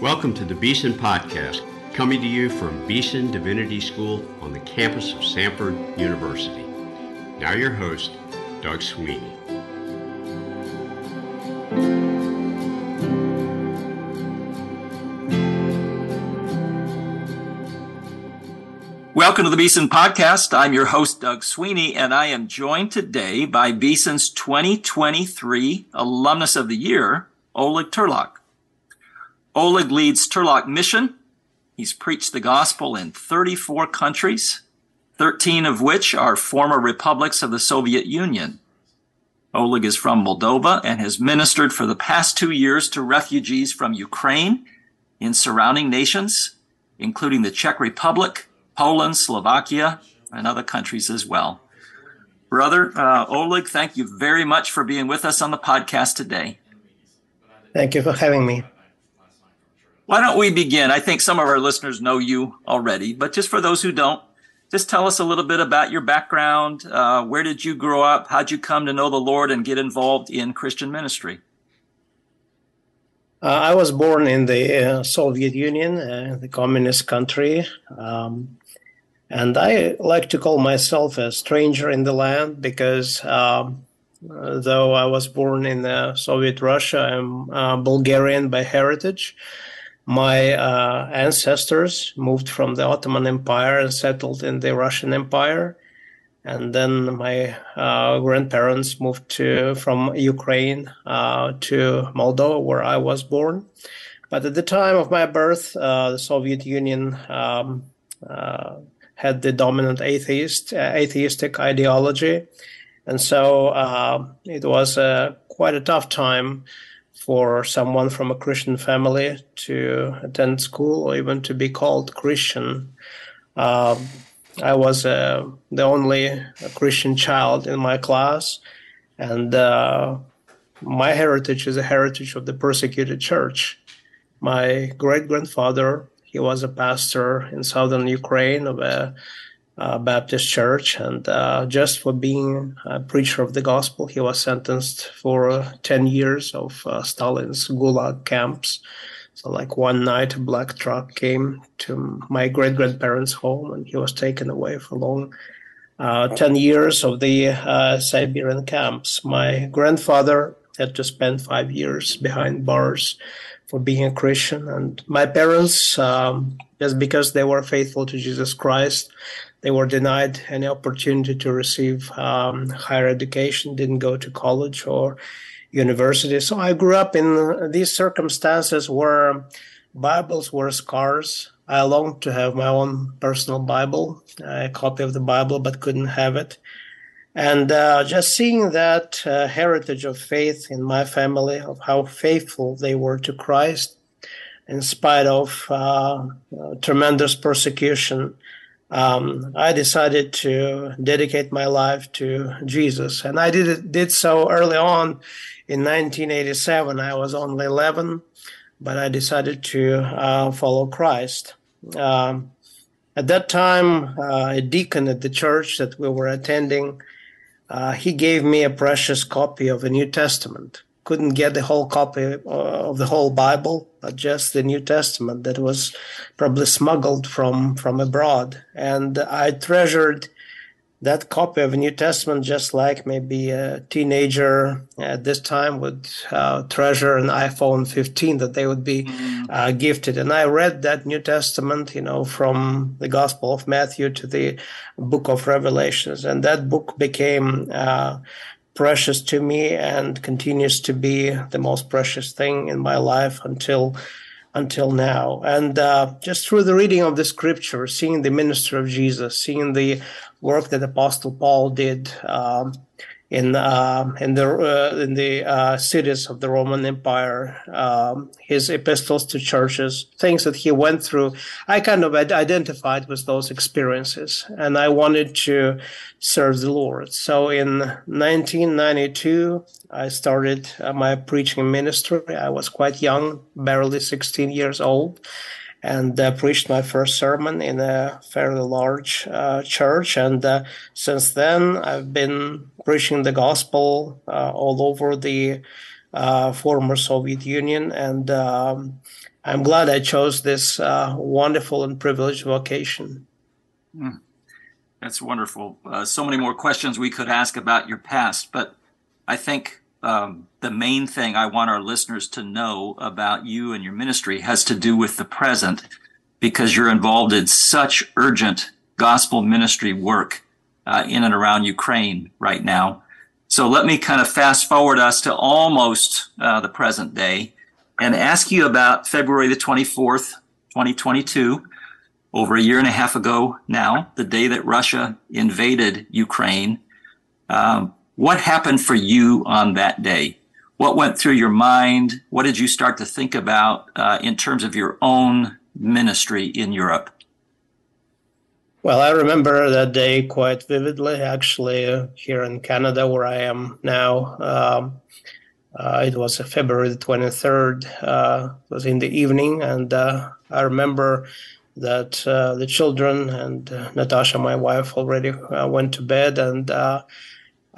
Welcome to the Beeson Podcast, coming to you from Beeson Divinity School on the campus of Samford University. Now, your host, Doug Sweeney. Welcome to the Beeson Podcast. I'm your host, Doug Sweeney, and I am joined today by Beeson's 2023 Alumnus of the Year, Oleg Turlac. Oleg leads Turlac Mission. He's preached the gospel in 34 countries, 13 of which are former republics of the Soviet Union. Oleg is from Moldova and has ministered for the past two years to refugees from Ukraine in surrounding nations, including the Czech Republic, Poland, Slovakia, and other countries as well. Brother uh, Oleg, thank you very much for being with us on the podcast today. Thank you for having me. Why don't we begin? I think some of our listeners know you already, but just for those who don't, just tell us a little bit about your background. Uh, where did you grow up? How'd you come to know the Lord and get involved in Christian ministry? Uh, I was born in the uh, Soviet Union, uh, the communist country. Um, and I like to call myself a stranger in the land because um, though I was born in Soviet Russia, I'm uh, Bulgarian by heritage my uh, ancestors moved from the Ottoman Empire and settled in the Russian Empire. And then my uh, grandparents moved to from Ukraine uh, to Moldova, where I was born. But at the time of my birth, uh, the Soviet Union um, uh, had the dominant atheist uh, atheistic ideology, and so it was quite a tough time for someone from a Christian family to attend school or even to be called Christian. Uh, I was uh, the only Christian child in my class, and uh, my heritage is a heritage of the persecuted church. My great grandfather, he was a pastor in southern Ukraine of a uh, Baptist Church, and uh, just for being a preacher of the gospel, he was sentenced for uh, 10 years of uh, Stalin's Gulag camps. So, like one night, a black truck came to my great grandparents' home, and he was taken away for long. Uh, 10 years of the uh, Siberian camps. My grandfather had to spend five years behind bars for being a Christian. And my parents, um, just because they were faithful to Jesus Christ, they were denied any opportunity to receive um, higher education, didn't go to college or university. So I grew up in these circumstances where Bibles were scarce. I longed to have my own personal Bible, a copy of the Bible, but couldn't have it. And uh, just seeing that uh, heritage of faith in my family, of how faithful they were to Christ, in spite of uh, tremendous persecution, um, I decided to dedicate my life to Jesus, and I did it, did so early on in 1987. I was only 11, but I decided to uh, follow Christ. Um, at that time, uh, a deacon at the church that we were attending, uh, he gave me a precious copy of the New Testament couldn't get the whole copy uh, of the whole Bible, but just the New Testament that was probably smuggled from from abroad. And I treasured that copy of the New Testament just like maybe a teenager at this time would uh, treasure an iPhone 15 that they would be mm. uh, gifted. And I read that New Testament, you know, from the Gospel of Matthew to the Book of Revelations, and that book became uh, precious to me and continues to be the most precious thing in my life until until now. And uh, just through the reading of the scripture, seeing the ministry of Jesus, seeing the work that Apostle Paul did um, in uh, in the uh, in the uh, cities of the Roman Empire, um, his epistles to churches, things that he went through. I kind of identified with those experiences, and I wanted to serve the Lord. So in 1992, I started uh, my preaching ministry. I was quite young, barely 16 years old, and uh, preached my first sermon in a fairly large uh, church. And uh, since then, I've been preaching the gospel uh, all over the uh, former Soviet Union. And um, I'm glad I chose this uh, wonderful and privileged vocation. Mm. That's wonderful. So many more questions we could ask about your past, but I think um, the main thing I want our listeners to know about you and your ministry has to do with the present because you're involved in such urgent gospel ministry work uh, in and around Ukraine right now. So let me kind of fast forward us to almost uh, the present day and ask you about February the 24th, 2022, over a year and a half ago now, the day that Russia invaded Ukraine. Um, what happened for you on that day? What went through your mind? What did you start to think about uh, in terms of your own ministry in Europe? Well, I remember that day quite vividly, actually, uh, here in Canada, where I am now. Um, uh, it was February the 23rd, uh, it was in the evening, and uh, I remember that uh, the children and uh, Natasha, my wife, already went to bed, and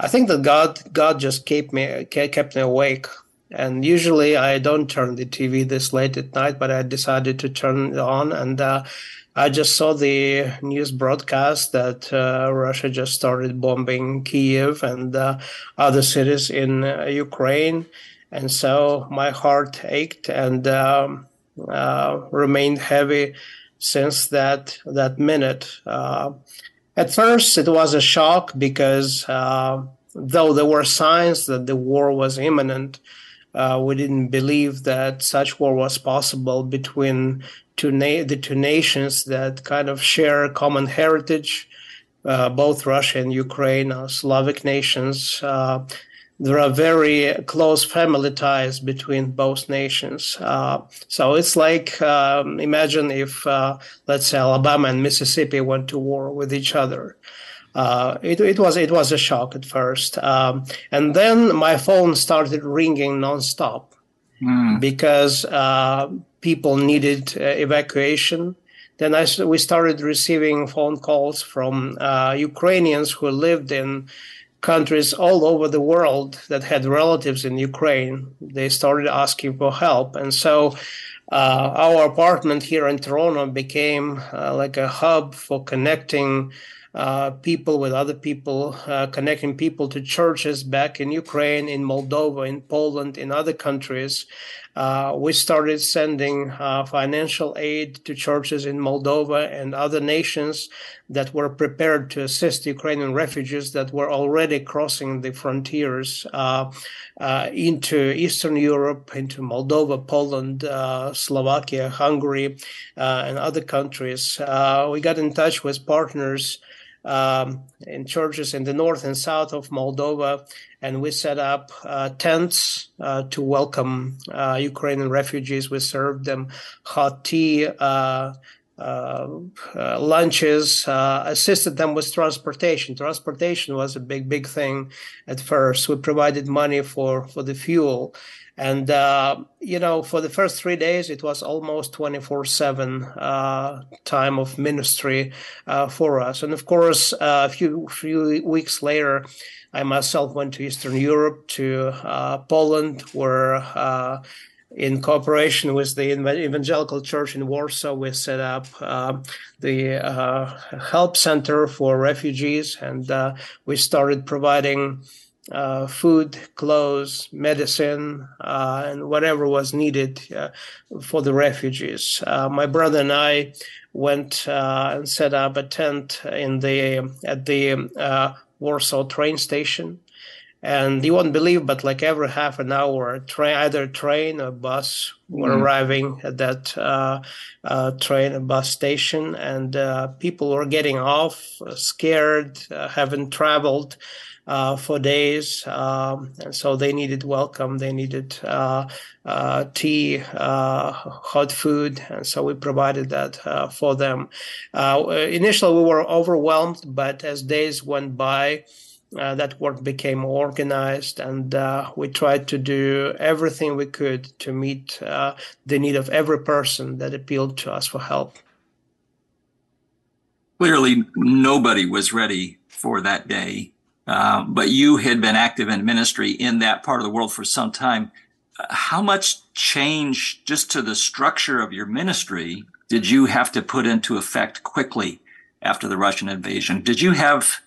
I think that God, God just kept me, kept me awake. And usually I don't turn the TV this late at night, but I decided to turn it on, and I just saw the news broadcast that uh, Russia just started bombing Kiev and uh, other cities in uh, Ukraine. And so my heart ached and um, uh, remained heavy since that, that minute. Uh, at first, it was a shock because uh, though there were signs that the war was imminent, we didn't believe that such war was possible between two na- the two nations that kind of share a common heritage. Uh, both Russia and Ukraine are Slavic nations. There are very close family ties between both nations. Uh, so it's like um, imagine if, uh, let's say, Alabama and Mississippi went to war with each other. Uh, it, it, was it was a shock at first, um, and then my phone started ringing nonstop mm. because uh, people needed uh, evacuation. Then I, we started receiving phone calls from uh, Ukrainians who lived in countries all over the world that had relatives in Ukraine. They started asking for help. And so uh, our apartment here in Toronto became uh, like a hub for connecting uh, people with other people, uh, connecting people to churches back in Ukraine, in Moldova, in Poland, in other countries. Uh, we started sending uh, financial aid to churches in Moldova and other nations that were prepared to assist Ukrainian refugees that were already crossing the frontiers uh, uh into Eastern Europe, into Moldova, Poland, uh, Slovakia, Hungary, uh, and other countries. we got in touch with partners um, in churches in the north and south of Moldova, and we set up uh, tents uh, to welcome uh, Ukrainian refugees. We served them hot tea. Uh, uh, uh, lunches, assisted them with transportation. Transportation was a big, big thing at first. We provided money for, for the fuel. And, uh, you know, for the first three days, it was almost 24 uh, 7 time of ministry uh, for us. And of course, uh, a few, few weeks later, I myself went to Eastern Europe, to uh, Poland, where uh, in cooperation with the Evangelical Church in Warsaw, we set up uh, the uh, help center for refugees, and uh, we started providing uh, food, clothes, medicine, uh, and whatever was needed uh, for the refugees. Uh, my brother and I went uh, and set up a tent in the at the uh, Warsaw train station. And you won't believe, but like every half an hour, train, either train or bus were mm. arriving at that uh, uh, train and bus station, and uh, people were getting off, scared, haven't traveled, uh, for days. Um, and so they needed welcome. They needed uh, uh, tea, uh, hot food. And so we provided that uh, for them. Uh, initially, we were overwhelmed, but as days went by, Uh, that work became organized, and uh, we tried to do everything we could to meet uh, the need of every person that appealed to us for help. Clearly, nobody was ready for that day. Uh, but you had been active in ministry in that part of the world for some time. how much change just to the structure of your ministry did you have to put into effect quickly after the Russian invasion? Did you have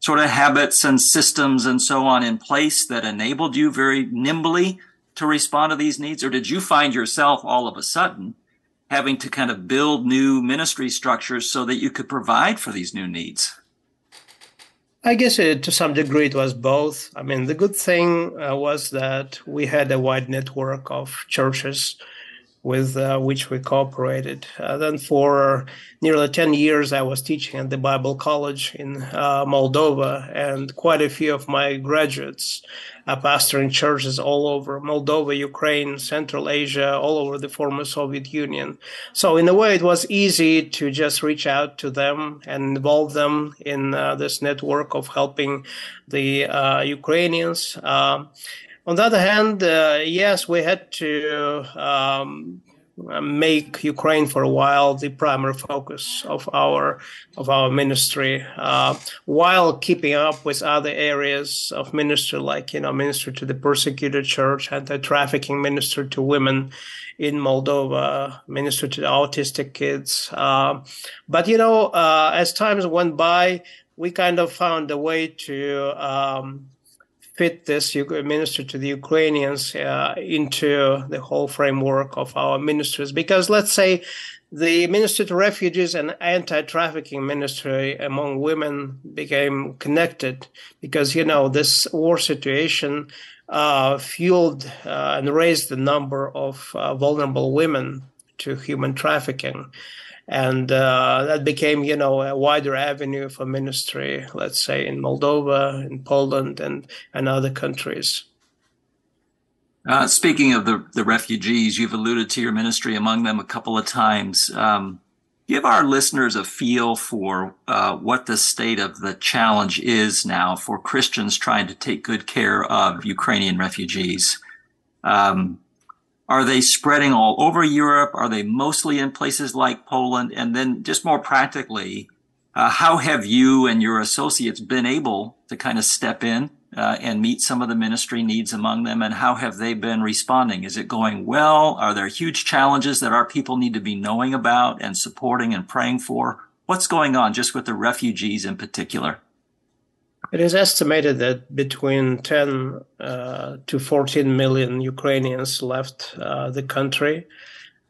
sort of habits and systems and so on in place that enabled you very nimbly to respond to these needs? Or did you find yourself all of a sudden having to kind of build new ministry structures so that you could provide for these new needs? I guess it, to some degree it was both. I mean, the good thing uh, was that we had a wide network of churches with uh, which we cooperated. Uh, then, for nearly 10 years, I was teaching at the Bible College in uh, Moldova, and quite a few of my graduates are pastoring churches all over Moldova, Ukraine, Central Asia, all over the former Soviet Union. So, in a way, it was easy to just reach out to them and involve them in uh, this network of helping the uh, Ukrainians. On the other hand, uh, yes, we had to um, make Ukraine for a while the primary focus of our of our ministry, uh, while keeping up with other areas of ministry, like you know, ministry to the persecuted church, anti-trafficking ministry to women in Moldova, ministry to the autistic kids. Uh, but you know, uh, as times went by, we kind of found a way to um, fit this minister to the Ukrainians uh, into the whole framework of our ministries. Because let's say the Ministry to Refugees and Anti-Trafficking Ministry among women became connected because, you know, this war situation uh, fueled uh, and raised the number of uh, vulnerable women to human trafficking and uh, that became you know a wider avenue for ministry let's say in moldova in poland and and other countries. Uh, speaking of the, the refugees you've alluded to your ministry among them a couple of times. Um, give our listeners a feel for uh, what the state of the challenge is now for christians trying to take good care of ukrainian refugees. Um, are they spreading all over Europe? Are they mostly in places like Poland? And then, just more practically, uh, how have you and your associates been able to kind of step in uh, and meet some of the ministry needs among them? And how have they been responding? Is it going well? Are there huge challenges that our people need to be knowing about and supporting and praying for? What's going on just with the refugees in particular? It is estimated that between 10 uh, to 14 million Ukrainians left uh, the country.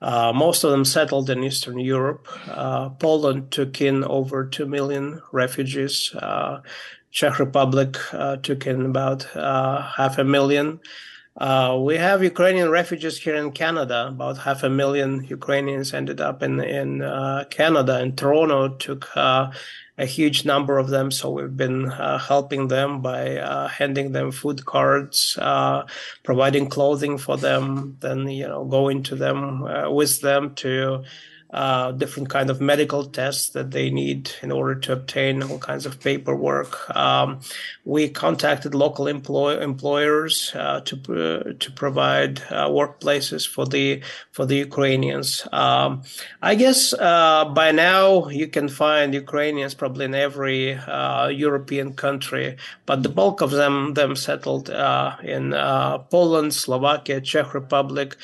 Uh, most of them settled in Eastern Europe. Uh, Poland took in over 2 million refugees. Uh, Czech Republic uh, took in about half a million. we have Ukrainian refugees here in Canada. About half a million Ukrainians ended up in in Canada, and Toronto took a huge number of them. So we've been uh, helping them by uh, handing them food cards, uh, providing clothing for them, then you know going to them uh, with them to uh, different kind of medical tests that they need in order to obtain all kinds of paperwork. Um, we contacted local employ- employers uh, to uh, to provide uh, workplaces for the for the Ukrainians. Um, I guess uh, by now you can find Ukrainians probably in every uh, European country, but the bulk of them them settled in Poland, Slovakia, Czech Republic.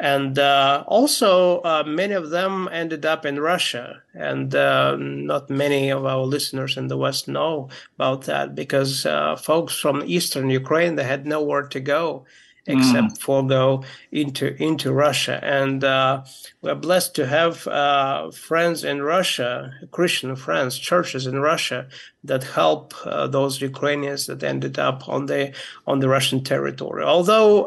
And uh, also, uh, many of them ended up in Russia. And uh, not many of our listeners in the West know about that because uh, folks from Eastern Ukraine, they had nowhere to go except mm. for go into into Russia. And uh, we're blessed to have uh, friends in Russia, Christian friends, churches in Russia that help uh, those Ukrainians that ended up on the on the Russian territory. Although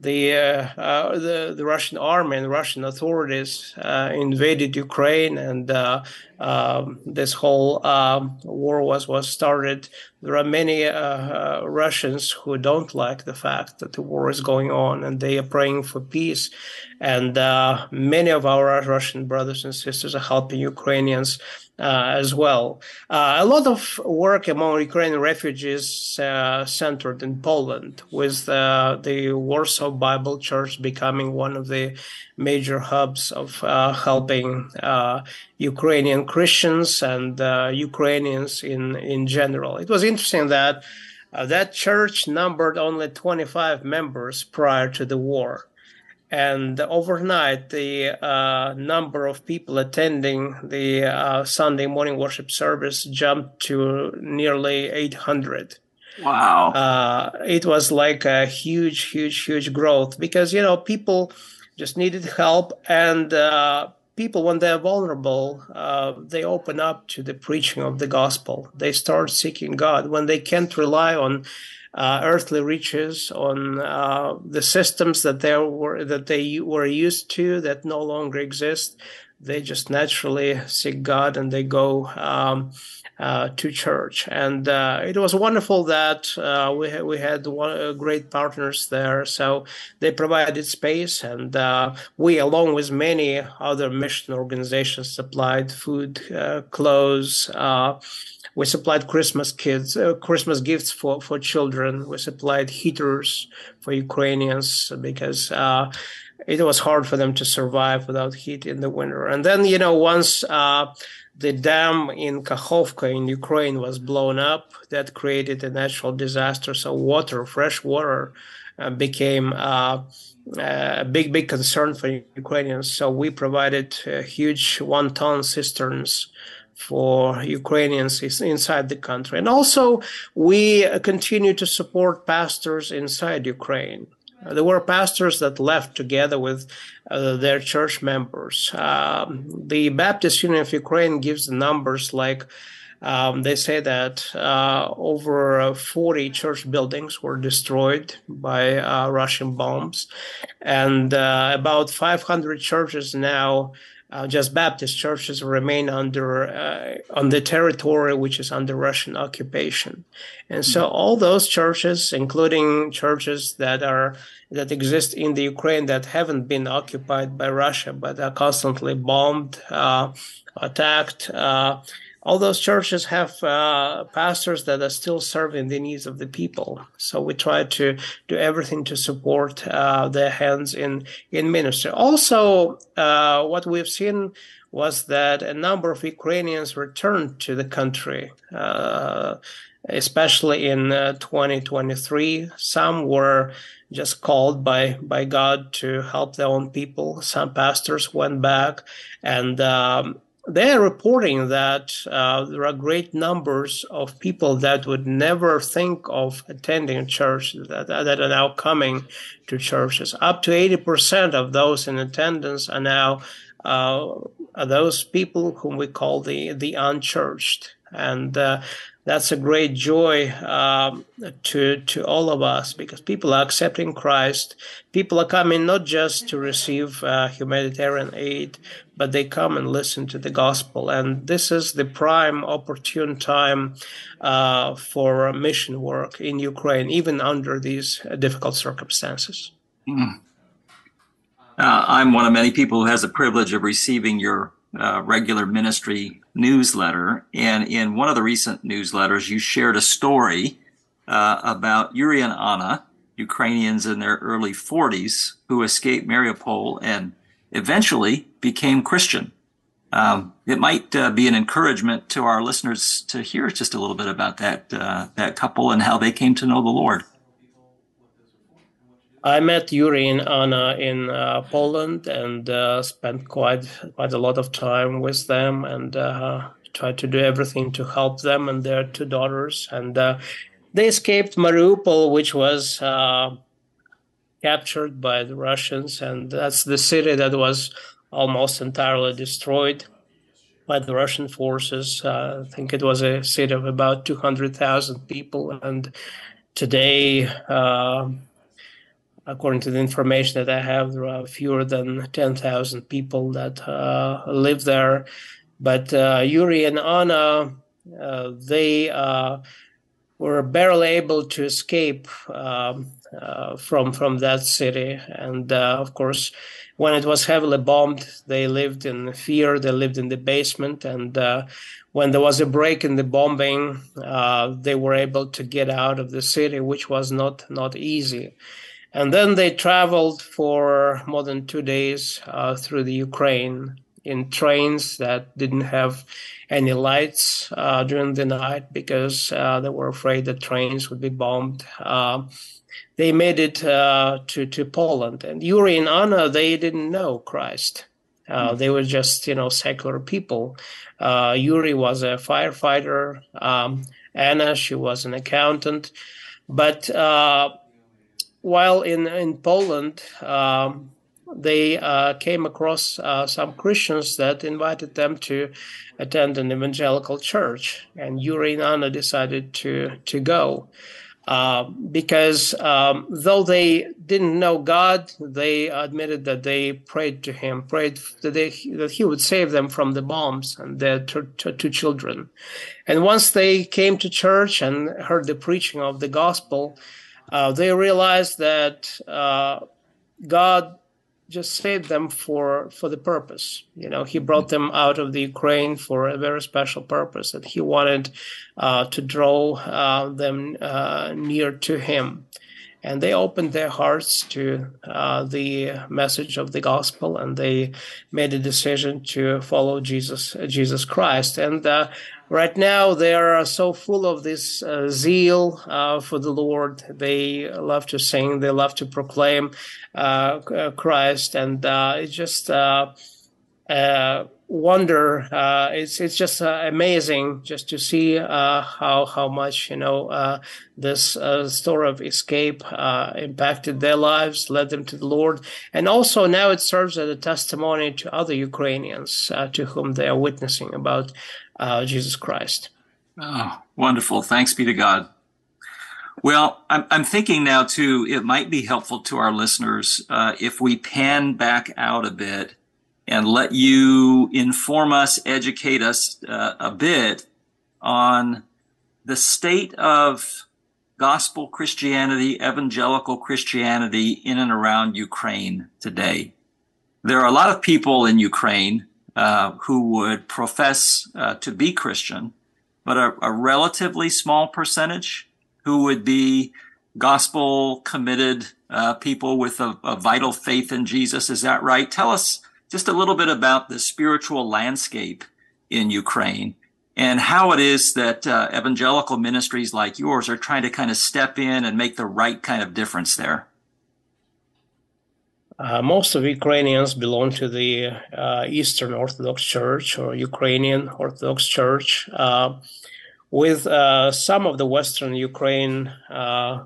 the, uh, uh, the the Russian army and Russian authorities uh, invaded Ukraine, and uh, um, this whole um, war was was started. There are many uh, uh, Russians who don't like the fact that the war is going on, and they are praying for peace. And many of our Russian brothers and sisters are helping Ukrainians uh, as well. Uh, a lot of work among Ukrainian refugees uh, centered in Poland, with uh, the Warsaw Bible Church becoming one of the major hubs of uh, helping uh, Ukrainian Christians and Ukrainians in, in general. It was interesting that that church numbered only 25 members prior to the war. And overnight, the uh, number of people attending the uh, Sunday morning worship service jumped to nearly 800. Wow. Uh, it was like a huge, huge, huge growth because, you know, people just needed help. And uh, people, when they're vulnerable, uh, they open up to the preaching of the gospel. They start seeking God. When they can't rely on uh, earthly riches, on uh, the systems that they were that they were used to that no longer exist. They just naturally seek God and they go um, uh, to church. And uh, it was wonderful that uh, we we had one, uh, great partners there. So they provided space, and we, along with many other mission organizations, supplied food, clothes. We supplied Christmas kids, Christmas gifts for, for children. We supplied heaters for Ukrainians because it was hard for them to survive without heat in the winter. And then, you know, once uh, the dam in Kakhovka in Ukraine was blown up. That created a natural disaster. So water, fresh water, uh, became uh, a big, big concern for Ukrainians. So we provided uh, huge one-ton cisterns for Ukrainians inside the country, and also we continue to support pastors inside Ukraine. There were pastors that left together with uh, their church members. Um, the Baptist Union of Ukraine gives numbers like um, they say that uh, over 40 church buildings were destroyed by uh, Russian bombs, and uh, about 500 churches now uh, just Baptist churches remain under uh, on the territory which is under Russian occupation, and so mm-hmm. all those churches, including churches that are that exist in the Ukraine that haven't been occupied by Russia but are constantly bombed, uh, attacked, uh, all those churches have uh, pastors that are still serving the needs of the people. So we try to do everything to support uh, their hands in in ministry. Also, uh, what we've seen was that a number of Ukrainians returned to the country, uh, especially in uh, 2023. Some were just called by by God to help their own people. Some pastors went back and. Um, they're reporting that uh, there are great numbers of people that would never think of attending church that, that are now coming to churches. Up to 80% of those in attendance are now uh, are those people whom we call the, the unchurched. And uh, that's a great joy um, to to all of us because people are accepting Christ. People are coming not just to receive uh, humanitarian aid, but they come and listen to the gospel. And this is the prime opportune time uh, for mission work in Ukraine, even under these difficult circumstances. Mm. Uh, I'm one of many people who has the privilege of receiving your uh, regular ministry newsletter. And in one of the recent newsletters, you shared a story uh, about Yuri and Anna, Ukrainians in their early 40s who escaped Mariupol and eventually became Christian. Um, it might uh, be an encouragement to our listeners to hear just a little bit about that uh, that couple and how they came to know the Lord. I met Yuri and Anna in uh, Poland and uh, spent quite quite a lot of time with them and uh, tried to do everything to help them and their two daughters. And uh, they escaped Mariupol, which was uh, captured by the Russians, and that's the city that was almost entirely destroyed by the Russian forces. Uh, I think it was a city of about 200,000 people, and today according to the information that I have, there are fewer than 10,000 people that uh, live there. But uh, Yuri and Anna, uh, they uh, were barely able to escape um, uh, from from that city, and uh, of course, when it was heavily bombed, they lived in fear. They lived in the basement, and when there was a break in the bombing, they were able to get out of the city, which was not not easy. And then they traveled for more than two days uh, through the Ukraine. in trains that didn't have any lights uh, during the night because uh, they were afraid that trains would be bombed. Uh, they made it uh, to to Poland, and Yuri and Anna they didn't know Christ. Uh, they were just you know secular people. Uh, Yuri was a firefighter. Um, Anna she was an accountant, but while in in Poland. Um, they uh, came across uh, some Christians that invited them to attend an evangelical church, and Yuri and Anna decided to to go. Uh, because um, though they didn't know God, they admitted that they prayed to Him, prayed that, they, that He would save them from the bombs and their two, two children. And once they came to church and heard the preaching of the gospel, uh, they realized that uh, God just saved them for for the purpose. You know, he brought them out of the Ukraine for a very special purpose that he wanted uh, to draw uh, them uh, near to him. And they opened their hearts to uh, the message of the gospel, and they made a decision to follow Jesus, Jesus Christ. And right now they are so full of this uh, zeal uh, for the Lord. They love to sing, they love to proclaim uh, uh Christ, and uh, it's just uh, wonder. it's it's just amazing just to see how how much you know this story of escape impacted their lives, led them to the Lord, and also now it serves as a testimony to other Ukrainians to whom they are witnessing about uh, Jesus Christ. Oh, wonderful. Thanks be to God. Well, I'm, I'm thinking now too, it might be helpful to our listeners uh, if we pan back out a bit and let you inform us, educate us uh, a bit on the state of gospel Christianity, evangelical Christianity in and around Ukraine today. There are a lot of people in Ukraine uh, who would profess uh, to be Christian, but a, a, relatively small percentage who would be gospel committed uh, people with a, a, vital faith in Jesus. Is that right? Tell us just a little bit about the spiritual landscape in Ukraine and how it is that uh, evangelical ministries like yours are trying to kind of step in and make the right kind of difference there. Uh, most of Ukrainians belong to the uh, Eastern Orthodox Church or Ukrainian Orthodox Church, uh, with uh, some of the Western Ukraine uh,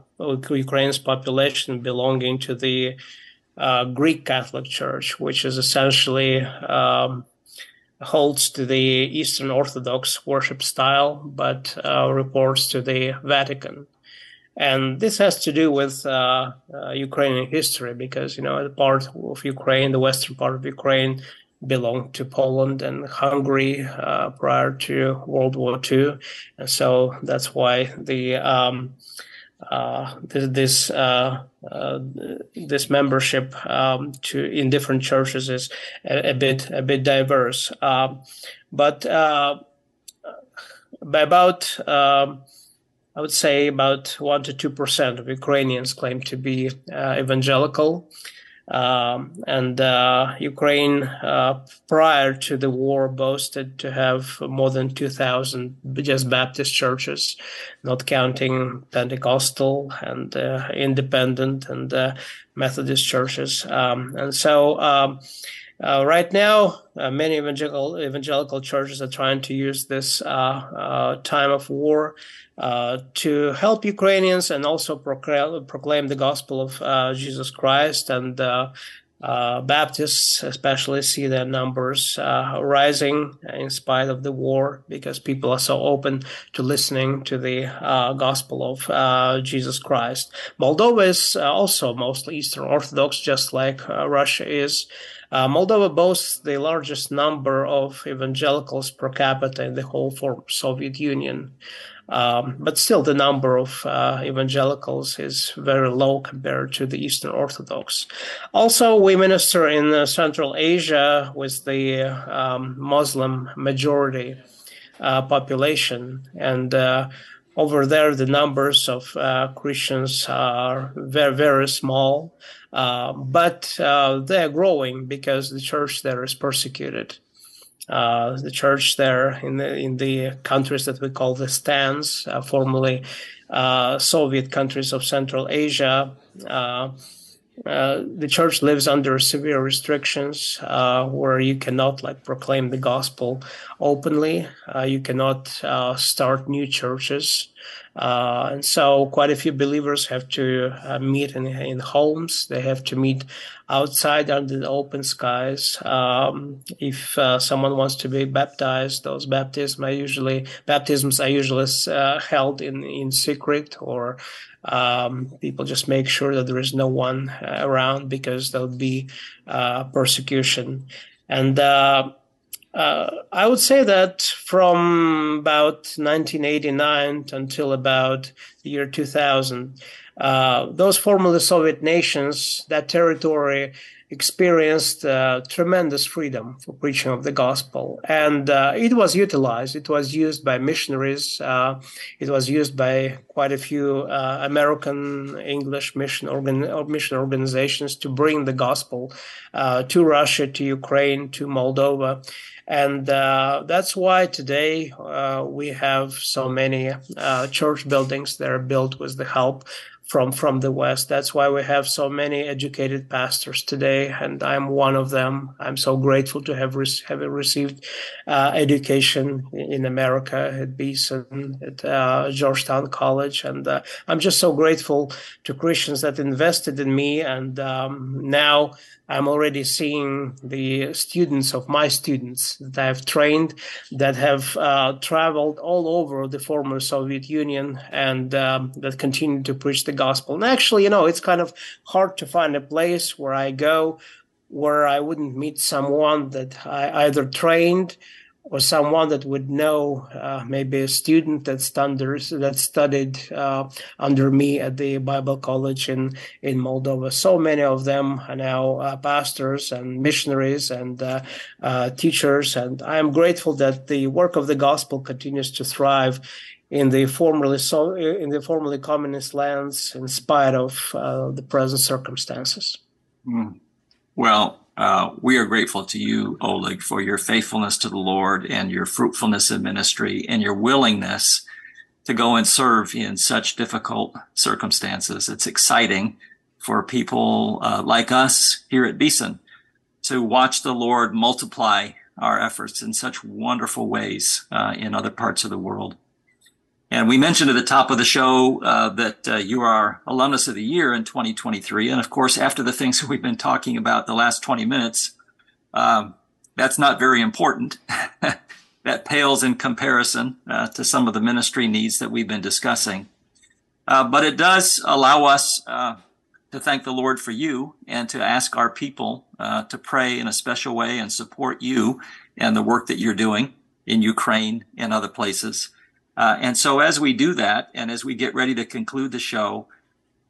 Ukraine's population belonging to the Greek Catholic Church, which is essentially um, holds to the Eastern Orthodox worship style, but reports to the Vatican. And this has to do with uh, uh, Ukrainian history because, you know, the part of Ukraine, the western part of Ukraine, belonged to Poland and Hungary uh, prior to World War II. And so that's why the um, uh, this uh, uh, this membership um, to in different churches is a, a bit a bit diverse. Um, but by about um, I would say about one to two percent of Ukrainians claim to be uh, evangelical. Um, and uh, Ukraine, uh, prior to the war, boasted to have more than 2,000 just Baptist churches, not counting Pentecostal and uh, independent and uh, Methodist churches. Um, and so, um, uh, right now, uh, many evangelical evangelical churches are trying to use this uh, uh time of war uh, to help Ukrainians and also proclaim, proclaim the gospel of uh, Jesus Christ. And Baptists, especially, see their numbers rising in spite of the war because people are so open to listening to the gospel of Jesus Christ. Moldova is also mostly Eastern Orthodox, just like Russia is. Uh, Moldova boasts the largest number of evangelicals per capita in the whole former Soviet Union. Um, but still, the number of uh, evangelicals is very low compared to the Eastern Orthodox. Also, we minister in uh, Central Asia with the um, Muslim majority uh, population, and uh, over there, the numbers of uh, Christians are very, very small. Uh, but uh, they're growing because the church there is persecuted. uh, the church there in the in the countries that we call the stands, uh, formerly uh, Soviet countries of Central Asia. Uh, uh, the church lives under severe restrictions uh, where you cannot like proclaim the gospel openly. you cannot start new churches. Uh, and so quite a few believers have to uh, meet in, in homes. They have to meet outside under the open skies. Um, if uh, someone wants to be baptized, those baptisms are usually baptisms are usually uh, held in in secret, or um, people just make sure that there is no one uh, around because there would be uh, persecution. And uh, I would say that from about 1989 until about the year 2000, uh, those formerly Soviet nations, that territory experienced uh, tremendous freedom for preaching of the gospel. And uh, it was utilized, it was used by missionaries, uh, it was used by quite a few uh, American English mission, organ- mission organizations to bring the gospel to Russia, to Ukraine, to Moldova. And uh, that's why today uh, we have so many uh, church buildings that are built with the help from from the West. That's why we have so many educated pastors today, and I'm one of them. I'm so grateful to have re- have received uh, education in America at Beeson, at uh, Georgetown College, and uh, I'm just so grateful to Christians that invested in me, and um, now I'm already seeing the students of my students that I've trained that have uh, traveled all over the former Soviet Union and um, that continue to preach the gospel. And actually, you know, it's kind of hard to find a place where I go where I wouldn't meet someone that I either trained or someone that would know, uh, maybe a student that, standards, that studied uh, under me at the Bible College in, in Moldova. So many of them are now uh, pastors and missionaries and uh, uh, teachers. And I am grateful that the work of the gospel continues to thrive in the formerly so, in the formerly communist lands in spite of uh, the present circumstances. Mm. Well, uh, we are grateful to you, Oleg, for your faithfulness to the Lord and your fruitfulness in ministry and your willingness to go and serve in such difficult circumstances. It's exciting for people uh, like us here at Beeson to watch the Lord multiply our efforts in such wonderful ways uh, in other parts of the world. And we mentioned at the top of the show uh, that uh, you are alumnus of the year in 2023. And of course, after the things we've been talking about the last 20 minutes, um, that's not very important. that pales in comparison uh, to some of the ministry needs that we've been discussing. Uh, but it does allow us uh, to thank the Lord for you and to ask our people uh, to pray in a special way and support you and the work that you're doing in Ukraine and other places. Uh, and so as we do that, and as we get ready to conclude the show,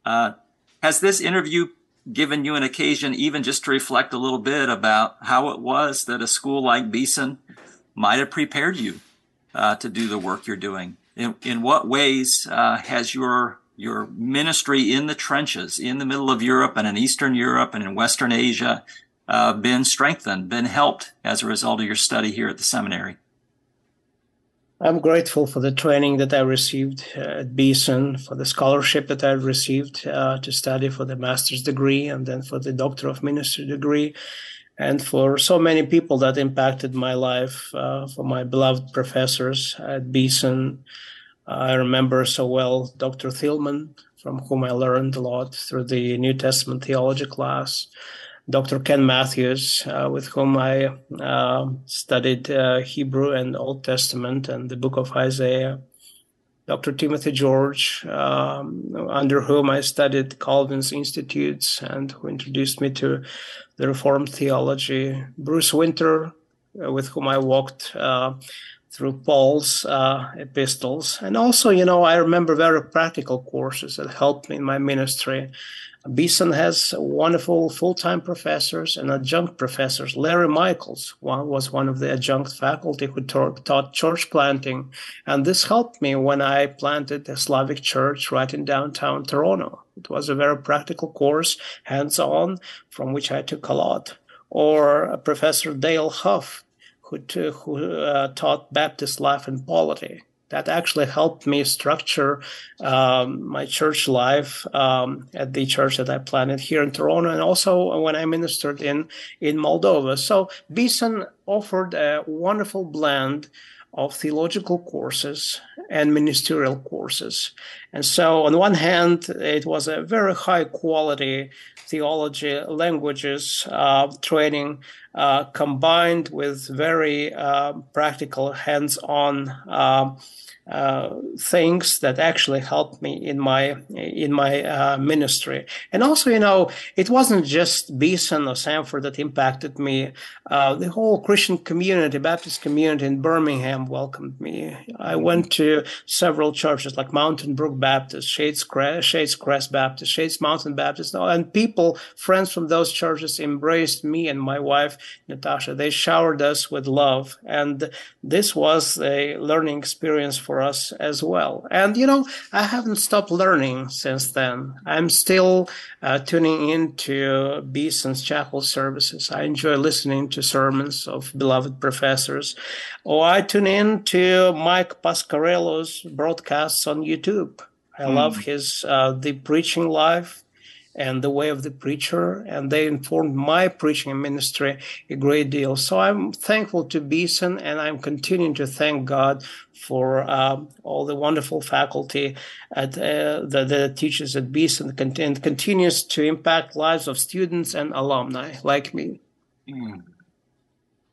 uh, has this interview given you an occasion even just to reflect a little bit about how it was that a school like Beeson might have prepared you uh, to do the work you're doing? In, in what ways uh, has your your ministry in the trenches in the middle of Europe and in Eastern Europe and in Western Asia uh, been strengthened, been helped as a result of your study here at the seminary? I'm grateful for the training that I received uh, at Beeson, for the scholarship that I received uh, to study for the master's degree and then for the doctor of ministry degree, and for so many people that impacted my life, uh, for my beloved professors at Beeson. I remember so well Dr. Thielman, from whom I learned a lot through the New Testament theology class. Dr. Ken Mathews, uh, with whom I uh, studied uh, Hebrew and Old Testament and the book of Isaiah. Dr. Timothy George, um, under whom I studied Calvin's Institutes and who introduced me to the Reformed theology. Bruce Winter, uh, with whom I walked uh, through Paul's uh, epistles. And also, you know, I remember very practical courses that helped me in my ministry. Beeson has wonderful full-time professors and adjunct professors. Larry Michaels was one of the adjunct faculty who taught church planting, and this helped me when I planted a Slavic church right in downtown Toronto. It was a very practical course, hands-on, from which I took a lot. Or Professor Dale Huff who, who uh, taught Baptist life and polity. That actually helped me structure um, my church life um, at the church that I planted here in Toronto, and also when I ministered in in Moldova. So Beeson offered a wonderful blend of theological courses and ministerial courses. And so, on one hand, it was a very high quality theology languages uh, training uh, combined with very uh, practical hands on uh, things that actually helped me in my in my uh, ministry. And also, you know, it wasn't just Beeson or Samford that impacted me. Uh, the whole Christian community, Baptist community in Birmingham, welcomed me. I went to several churches like Mountain Brook Baptist, Shades Crest, Shades Crest Baptist, Shades Mountain Baptist, and people, friends from those churches, embraced me and my wife Natasha. They showered us with love, and this was a learning experience for for us as well. And, you know, I haven't stopped learning since then. I'm still uh, tuning into Beeson's chapel services. I enjoy listening to sermons of beloved professors. Or I tune in to Mike Pasquarello's broadcasts on YouTube. I mm. love his uh, the preaching live and the way of the preacher, and they informed my preaching ministry a great deal. So I'm thankful to Beeson, and I'm continuing to thank God for uh, all the wonderful faculty at, uh, that, that, teaches at Beeson and continues to impact lives of students and alumni like me. Mm.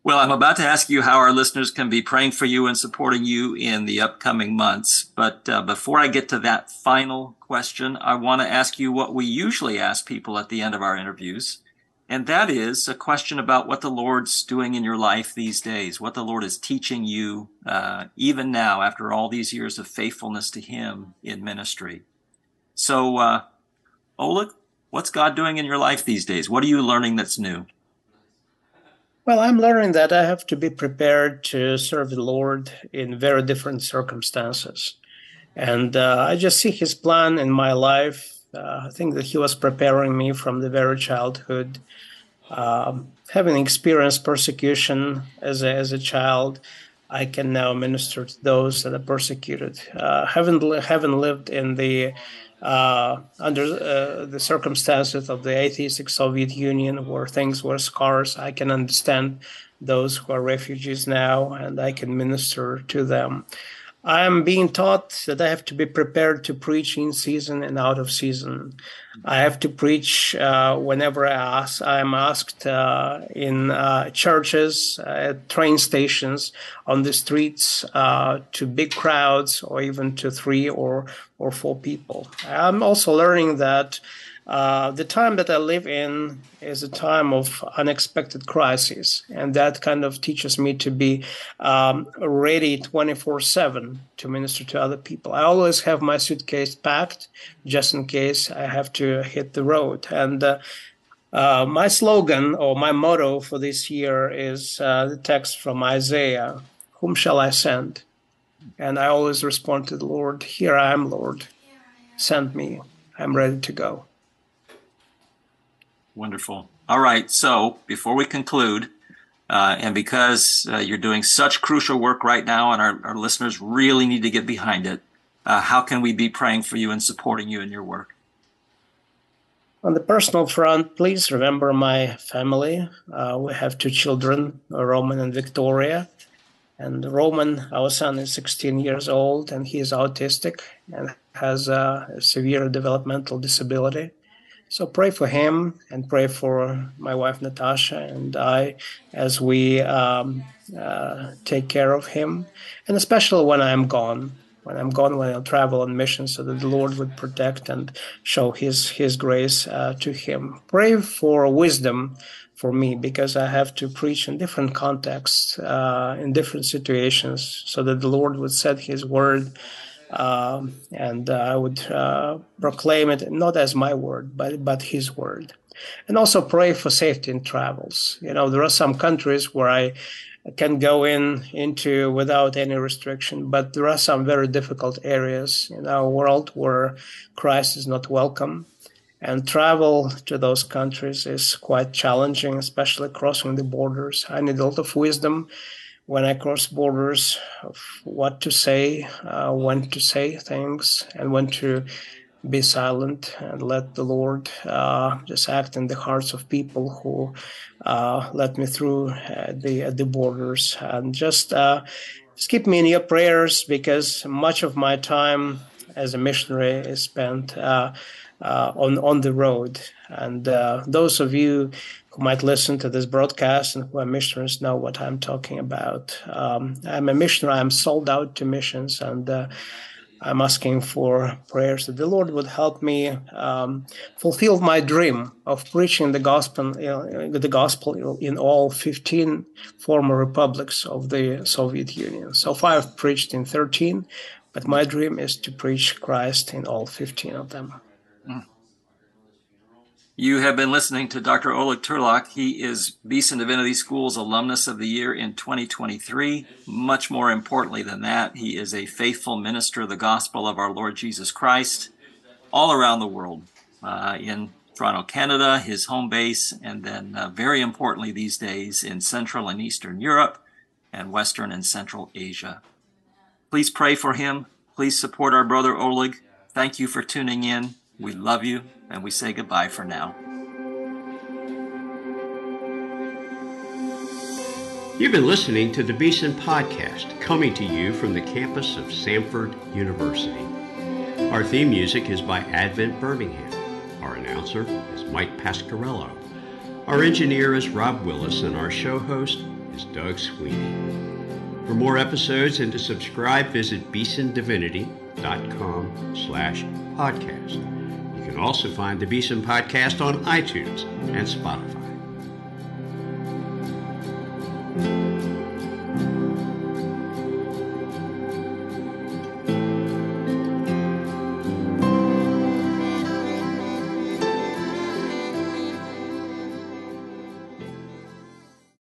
Well, I'm about to ask you how our listeners can be praying for you and supporting you in the upcoming months. But uh, before I get to that final question, I want to ask you what we usually ask people at the end of our interviews. And that is a question about what the Lord's doing in your life these days, what the Lord is teaching you, uh, even now, after all these years of faithfulness to Him in ministry. So, uh, Oleg, what's God doing in your life these days? What are you learning that's new? Well, I'm learning that I have to be prepared to serve the Lord in very different circumstances. And uh, I just see his plan in my life. Uh, I think that he was preparing me from the very childhood. Um, having experienced persecution as a, as a child, I can now minister to those that are persecuted. Uh, haven't, haven't lived in the uh, under uh, the circumstances of the atheistic Soviet Union, where things were scarce, I can understand those who are refugees now, and I can minister to them. I am being taught that I have to be prepared to preach in season and out of season. I have to preach uh, whenever I ask. I am asked uh, in uh, churches, at train stations, on the streets, uh, to big crowds, or even to three or or four people. I'm also learning that uh, the time that I live in is a time of unexpected crises, and that kind of teaches me to be um, ready 24 7 to minister to other people. I always have my suitcase packed just in case I have to hit the road. And uh, uh, my slogan or my motto for this year is uh, the text from Isaiah Whom shall I send? And I always respond to the Lord, Here I am, Lord. Send me. I'm ready to go. Wonderful. All right. So before we conclude, uh, and because uh, you're doing such crucial work right now, and our, our listeners really need to get behind it, uh, how can we be praying for you and supporting you in your work? On the personal front, please remember my family. Uh, we have two children, Roman and Victoria. And Roman, our son, is 16 years old and he is autistic and has a severe developmental disability. So pray for him and pray for my wife Natasha and I as we um, uh, take care of him, and especially when I'm gone. When I'm gone, when I travel on mission, so that the Lord would protect and show His His grace uh, to him. Pray for wisdom for me because I have to preach in different contexts, uh, in different situations, so that the Lord would set His word um, and uh, I would uh, proclaim it not as my word, but but His word, and also pray for safety in travels. You know, there are some countries where I can go in into without any restriction, but there are some very difficult areas in our world where Christ is not welcome. And travel to those countries is quite challenging, especially crossing the borders. I need a lot of wisdom when I cross borders of what to say, uh, when to say things, and when to be silent and let the Lord uh, just act in the hearts of people who uh, let me through uh, the the borders, and just uh, just keep me in your prayers because much of my time as a missionary is spent uh, on on the road, and those of you who might listen to this broadcast and who are missionaries know what I'm talking about. Um, I'm a missionary. I'm sold out to missions, and uh, I'm asking for prayers that the Lord would help me um, fulfill my dream of preaching the gospel, uh, the gospel in all 15 former republics of the Soviet Union. So far, I've preached in 13, but my dream is to preach Christ in all 15 of them. Mm. You have been listening to Dr. Oleg Turlac. He is Beeson Divinity School's Alumnus of the Year in 2023. Much more importantly than that, he is a faithful minister of the gospel of our Lord Jesus Christ all around the world. Uh, in Toronto, Canada, his home base, and then uh, very importantly these days in Central and Eastern Europe and Western and Central Asia. Please pray for him. Please support our brother Oleg. Thank you for tuning in. We love you and we say goodbye for now. You've been listening to the Beeson Podcast, coming to you from the campus of Samford University. Our theme music is by Advent Birmingham. Our announcer is Mike Pasquarello. Our engineer is Rob Willis, and our show host is Doug Sweeney. For more episodes and to subscribe, visit beesondivinity.com slash podcast. Can also find the Beeson Podcast on iTunes and Spotify.